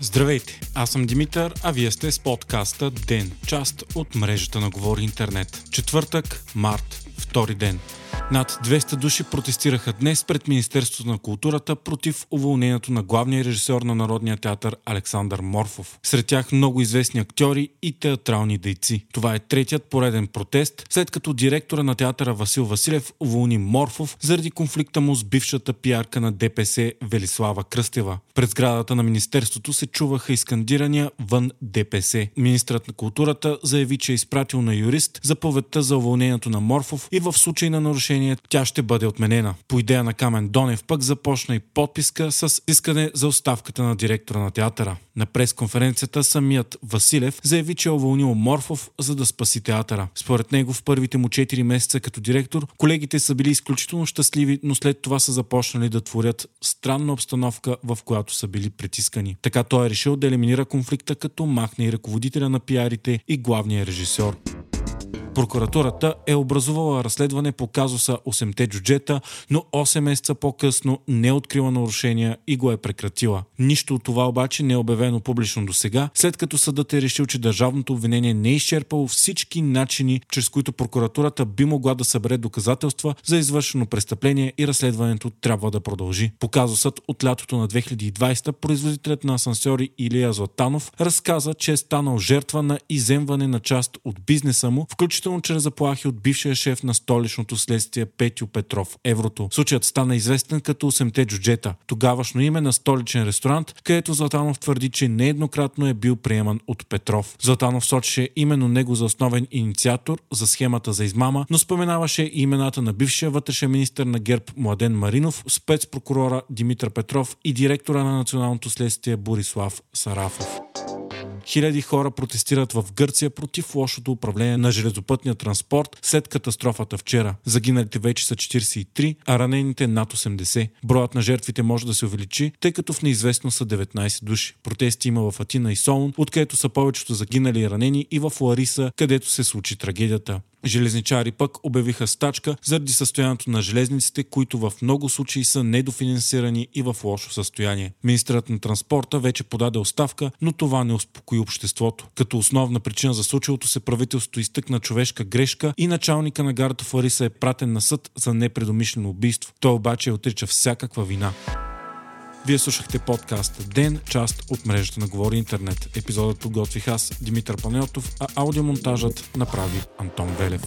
Здравейте, аз съм Димитър, а вие сте с подкаста ДЕН, част от мрежата на Говори Интернет. Четвъртък, март, втори ден. Над 200 души протестираха днес пред Министерството на културата против уволнението на главния режисьор на Народния театър Александър Морфов. Сред тях много известни актьори и театрални дейци. Това е третият пореден протест, след като директора на театъра Васил Василев уволни Морфов заради конфликта му с бившата пиарка на ДПС Велислава Кръстева. Пред сградата на Министерството се чуваха изкандирания вън ДПС. Министрът на културата заяви, че е изпратил на юрист заповедта за уволнението на Морфов и в случай на нарушение решение, тя ще бъде отменена. По идея на Камен Донев пък започна и подписка с искане за оставката на директора на театъра. На пресконференцията самият Василев заяви, че е уволнил Морфов, за да спаси театъра. Според него в първите му 4 месеца като директор, колегите са били изключително щастливи, но след това са започнали да творят странна обстановка, в която са били притискани. Така той е решил да елиминира конфликта, като махне и ръководителя на пиарите и главния режисьор. Прокуратурата е образувала разследване по казуса 8-те джуджета, но 8 месеца по-късно не е открила нарушения и го е прекратила. Нищо от това обаче не е обявено публично до сега, след като съдът е решил, че държавното обвинение не е изчерпало всички начини, чрез които прокуратурата би могла да събере доказателства за извършено престъпление и разследването трябва да продължи. По казусът от лятото на 2020 производителят на асансьори Илия Златанов разказа, че е станал жертва на иземване на част от бизнеса му, включително включително чрез заплахи от бившия шеф на столичното следствие Петю Петров. Еврото. Случаят стана известен като 8-те джуджета, тогавашно име на столичен ресторант, където Златанов твърди, че нееднократно е бил приеман от Петров. Златанов сочеше именно него за основен инициатор за схемата за измама, но споменаваше имената на бившия вътрешен министр на ГЕРБ Младен Маринов, спецпрокурора Димитър Петров и директора на националното следствие Борислав Сарафов. Хиляди хора протестират в Гърция против лошото управление на железопътния транспорт след катастрофата вчера. Загиналите вече са 43, а ранените над 80. Броят на жертвите може да се увеличи, тъй като в неизвестно са 19 души. Протести има в Атина и Солун, откъдето са повечето загинали и ранени и в Лариса, където се случи трагедията. Железничари пък обявиха стачка заради състоянието на железниците, които в много случаи са недофинансирани и в лошо състояние. Министърът на транспорта вече подаде оставка, но това не успокои обществото. Като основна причина за случилото се правителството изтъкна човешка грешка и началника на гарата в Ариса е пратен на съд за непредомишлено убийство. Той обаче отрича всякаква вина. Вие слушахте подкаста Ден, част от мрежата на Говори Интернет. Епизодът подготвих аз, Димитър Панеотов, а аудиомонтажът направи Антон Велев.